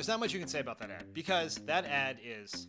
There's not much you can say about that ad because that ad is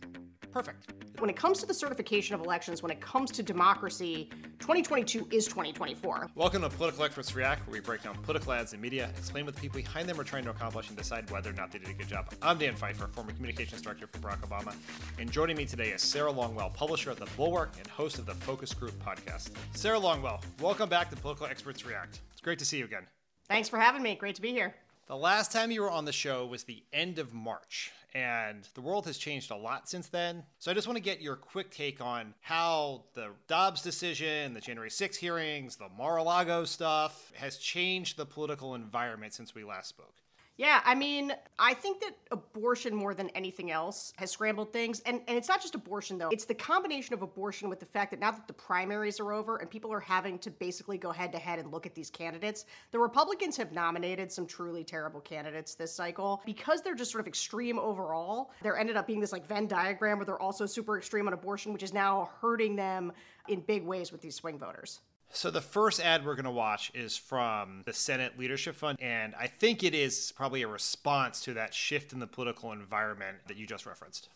perfect. When it comes to the certification of elections, when it comes to democracy, 2022 is 2024. Welcome to Political Experts React, where we break down political ads and media, explain what the people behind them are trying to accomplish, and decide whether or not they did a good job. I'm Dan Pfeiffer, former communications director for Barack Obama, and joining me today is Sarah Longwell, publisher of The Bulwark and host of the Focus Group podcast. Sarah Longwell, welcome back to Political Experts React. It's great to see you again. Thanks for having me. Great to be here. The last time you were on the show was the end of March, and the world has changed a lot since then. So I just want to get your quick take on how the Dobbs decision, the January 6 hearings, the Mar a Lago stuff has changed the political environment since we last spoke. Yeah, I mean, I think that abortion more than anything else has scrambled things. And, and it's not just abortion, though. It's the combination of abortion with the fact that now that the primaries are over and people are having to basically go head to head and look at these candidates, the Republicans have nominated some truly terrible candidates this cycle. Because they're just sort of extreme overall, there ended up being this like Venn diagram where they're also super extreme on abortion, which is now hurting them in big ways with these swing voters. So the first ad we're going to watch is from the Senate Leadership Fund, and I think it is probably a response to that shift in the political environment that you just referenced.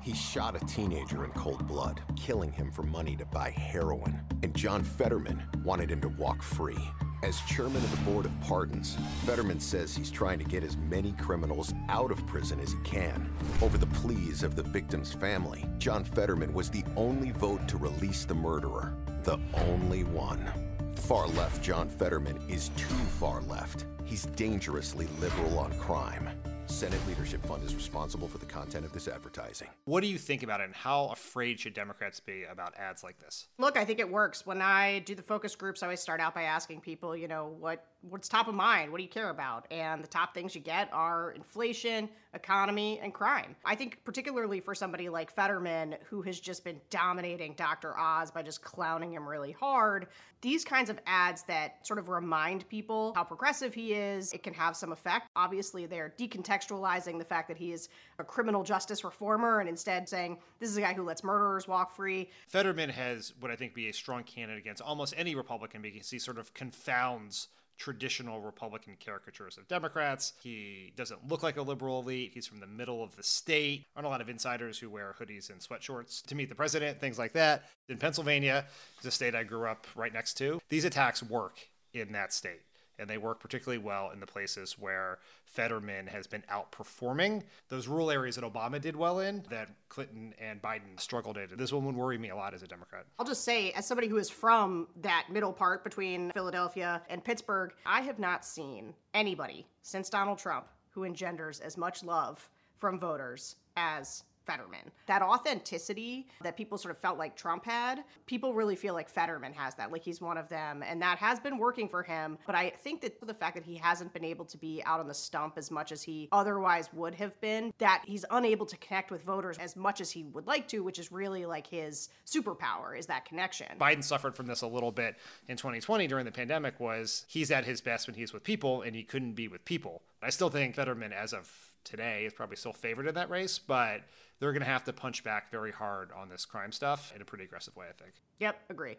He shot a teenager in cold blood, killing him for money to buy heroin. And John Fetterman wanted him to walk free. As chairman of the Board of Pardons, Fetterman says he's trying to get as many criminals out of prison as he can. Over the pleas of the victim's family, John Fetterman was the only vote to release the murderer. The only one. Far left John Fetterman is too far left. He's dangerously liberal on crime. Senate Leadership Fund is responsible for the content of this advertising. What do you think about it, and how afraid should Democrats be about ads like this? Look, I think it works. When I do the focus groups, I always start out by asking people, you know, what what's top of mind? What do you care about? And the top things you get are inflation, economy, and crime. I think particularly for somebody like Fetterman, who has just been dominating Dr. Oz by just clowning him really hard, these kinds of ads that sort of remind people how progressive he is, it can have some effect. Obviously, they're decontextualizing the fact that he is a criminal justice reformer and instead saying this is a guy who lets murderers walk free. Fetterman has what I think be a strong candidate against almost any Republican because he sort of confounds traditional Republican caricatures of Democrats. He doesn't look like a liberal elite. He's from the middle of the state. Aren't a lot of insiders who wear hoodies and sweatshorts to meet the president, things like that. In Pennsylvania, the state I grew up right next to, these attacks work in that state and they work particularly well in the places where Fetterman has been outperforming those rural areas that Obama did well in that Clinton and Biden struggled in. This one would worry me a lot as a Democrat. I'll just say, as somebody who is from that middle part between Philadelphia and Pittsburgh, I have not seen anybody since Donald Trump who engenders as much love from voters as Fetterman. That authenticity that people sort of felt like Trump had, people really feel like Fetterman has that, like he's one of them. And that has been working for him. But I think that the fact that he hasn't been able to be out on the stump as much as he otherwise would have been, that he's unable to connect with voters as much as he would like to, which is really like his superpower, is that connection. Biden suffered from this a little bit in 2020 during the pandemic was he's at his best when he's with people and he couldn't be with people. I still think Fetterman as of today is probably still favored in that race, but they're going to have to punch back very hard on this crime stuff in a pretty aggressive way, I think. Yep, agree.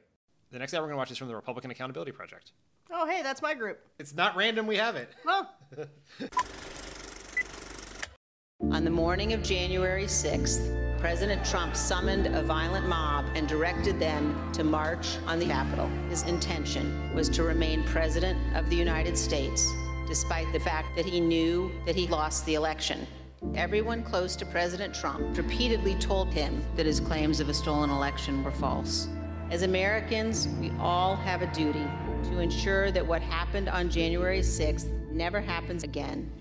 The next ad we're going to watch is from the Republican Accountability Project. Oh, hey, that's my group. It's not random, we have it. Well, On the morning of January 6th, President Trump summoned a violent mob and directed them to march on the Capitol. His intention was to remain President of the United States, despite the fact that he knew that he lost the election. Everyone close to President Trump repeatedly told him that his claims of a stolen election were false. As Americans, we all have a duty to ensure that what happened on January 6th never happens again.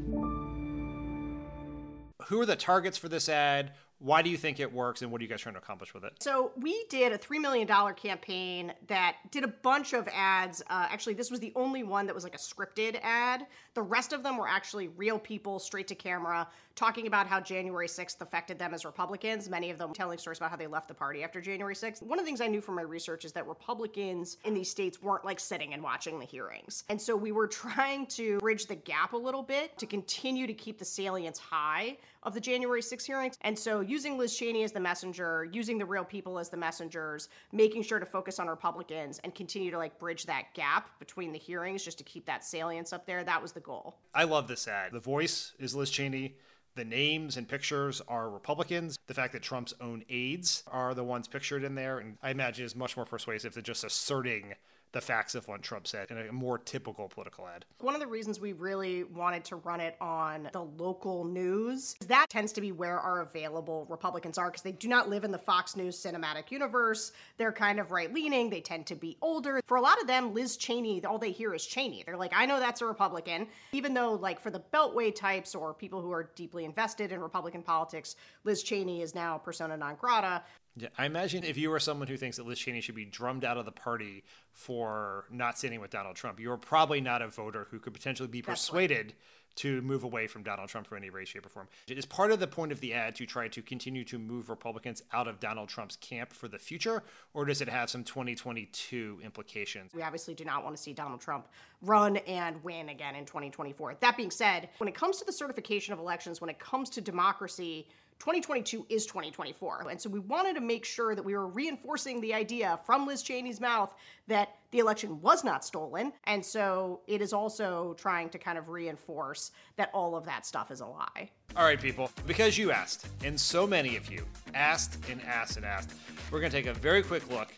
Who are the targets for this ad? Why do you think it works, and what are you guys trying to accomplish with it? So we did a $3 million campaign that did a bunch of ads. Uh, actually, this was the only one that was like a scripted ad. The rest of them were actually real people, straight to camera, talking about how January 6th affected them as Republicans, many of them telling stories about how they left the party after January 6th. One of the things I knew from my research is that Republicans in these states weren't like sitting and watching the hearings. And so we were trying to bridge the gap a little bit to continue to keep the salience high of the January 6th hearings. And so using Liz Cheney as the messenger, using the real people as the messengers, making sure to focus on Republicans and continue to like bridge that gap between the hearings just to keep that salience up there. That was the goal. I love this ad. The voice is Liz Cheney. The names and pictures are Republicans. The fact that Trump's own aides are the ones pictured in there, and I imagine is much more persuasive than just asserting the facts of what Trump said in a more typical political ad. One of the reasons we really wanted to run it on the local news is that tends to be where our available Republicans are because they do not live in the Fox News cinematic universe. They're kind of right leaning. They tend to be older. For a lot of them, Liz Cheney, all they hear is Cheney. They're like, I know that's a Republican. Even though, like, for the Beltway types or people who are deeply invested in Republican politics, Liz Cheney is now persona non grata. Yeah, I imagine if you were someone who thinks that Liz Cheney should be drummed out of the party for not standing with Donald Trump, you're probably not a voter who could potentially be persuaded right. To move away from Donald Trump for any way, shape, or form. It is part of the point of the ad to try to continue to move Republicans out of Donald Trump's camp for the future, or does it have some 2022 implications? We obviously do not want to see Donald Trump run and win again in 2024. That being said, when it comes to the certification of elections, when it comes to democracy, 2022 is 2024. And so we wanted to make sure that we were reinforcing the idea from Liz Cheney's mouth that the election was not stolen. And so it is also trying to kind of reinforce that all of that stuff is a lie. All right, people, because you asked, and so many of you asked and asked and asked, we're going to take a very quick look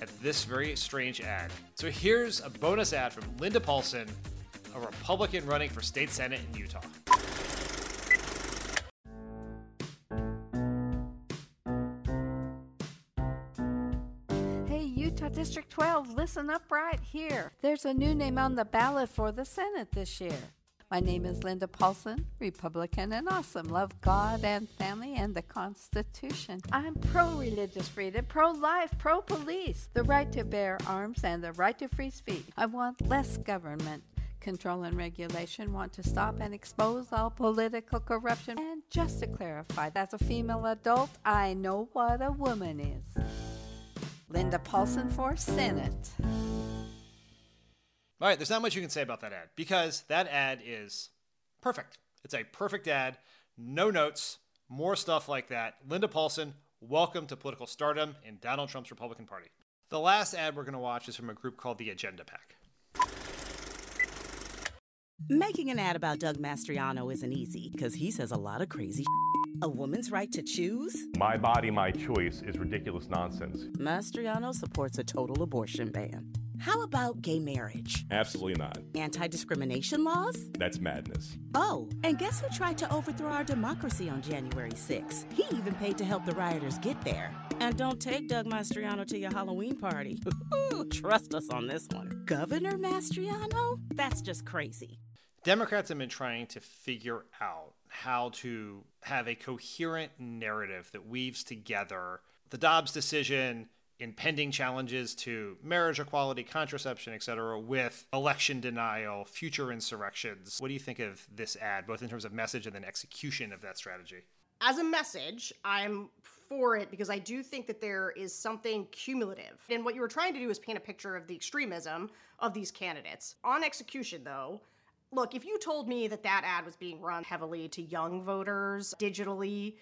at this very strange ad. So here's a bonus ad from Linda Paulson, a Republican running for state Senate in Utah. District 12, listen up right here. There's a new name on the ballot for the Senate this year. My name is Linda Paulson, Republican and awesome. Love God and family and the Constitution. I'm pro religious freedom, pro life, pro police, the right to bear arms, and the right to free speech. I want less government control and regulation, want to stop and expose all political corruption. And just to clarify, as a female adult, I know what a woman is. Linda Paulson for Senate. All right, there's not much you can say about that ad because that ad is perfect. It's a perfect ad, no notes, more stuff like that. Linda Paulson, welcome to political stardom in Donald Trump's Republican Party. The last ad we're going to watch is from a group called the Agenda PAC. Making an ad about Doug Mastriano isn't easy because he says a lot of crazy a woman's right to choose? My body, my choice is ridiculous nonsense. Mastriano supports a total abortion ban. How about gay marriage? Absolutely not. Anti discrimination laws? That's madness. Oh, and guess who tried to overthrow our democracy on January 6th? He even paid to help the rioters get there. And don't take Doug Mastriano to your Halloween party. Trust us on this one. Governor Mastriano? That's just crazy. Democrats have been trying to figure out how to have a coherent narrative that weaves together the Dobbs decision, impending challenges to marriage equality, contraception, etc., with election denial, future insurrections. What do you think of this ad, both in terms of message and then execution of that strategy? As a message, I'm for it because I do think that there is something cumulative. And what you were trying to do is paint a picture of the extremism of these candidates. On execution, though, Look, if you told me that that ad was being run heavily to young voters digitally,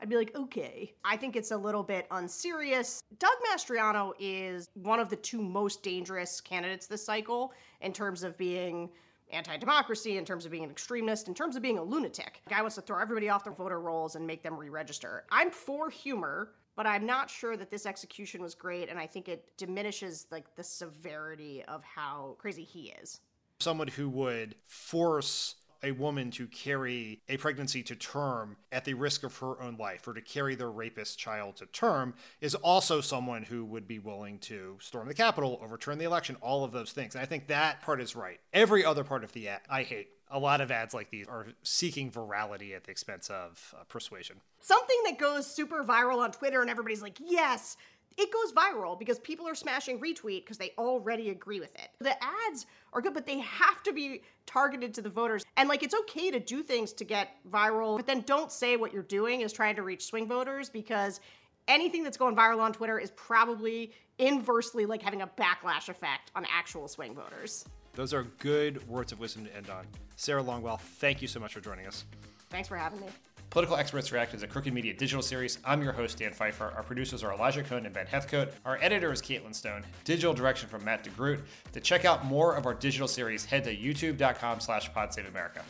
I'd be like, okay. I think it's a little bit unserious. Doug Mastriano is one of the two most dangerous candidates this cycle in terms of being anti democracy, in terms of being an extremist, in terms of being a lunatic. The guy wants to throw everybody off their voter rolls and make them re register. I'm for humor, but I'm not sure that this execution was great, and I think it diminishes like the severity of how crazy he is someone who would force a woman to carry a pregnancy to term at the risk of her own life or to carry their rapist child to term is also someone who would be willing to storm the Capitol, overturn the election, all of those things. And I think that part is right. Every other part of the ad, I hate. A lot of ads like these are seeking virality at the expense of uh, persuasion. Something that goes super viral on Twitter and everybody's like, yes, it goes viral because people are smashing retweet because they already agree with it. The ads are good, but they have to be targeted to the voters. And like, it's okay to do things to get viral, but then don't say what you're doing is trying to reach swing voters because anything that's going viral on Twitter is probably inversely like having a backlash effect on actual swing voters. Those are good words of wisdom to end on. Sarah Longwell, thank you so much for joining us. Thanks for having me. Political Experts React is a Crooked Media digital series. I'm your host, Dan Pfeiffer. Our producers are Elijah Cohn and Ben Heathcote. Our editor is Caitlin Stone. Digital direction from Matt DeGroot. To check out more of our digital series, head to youtube.com slash podsaveamerica.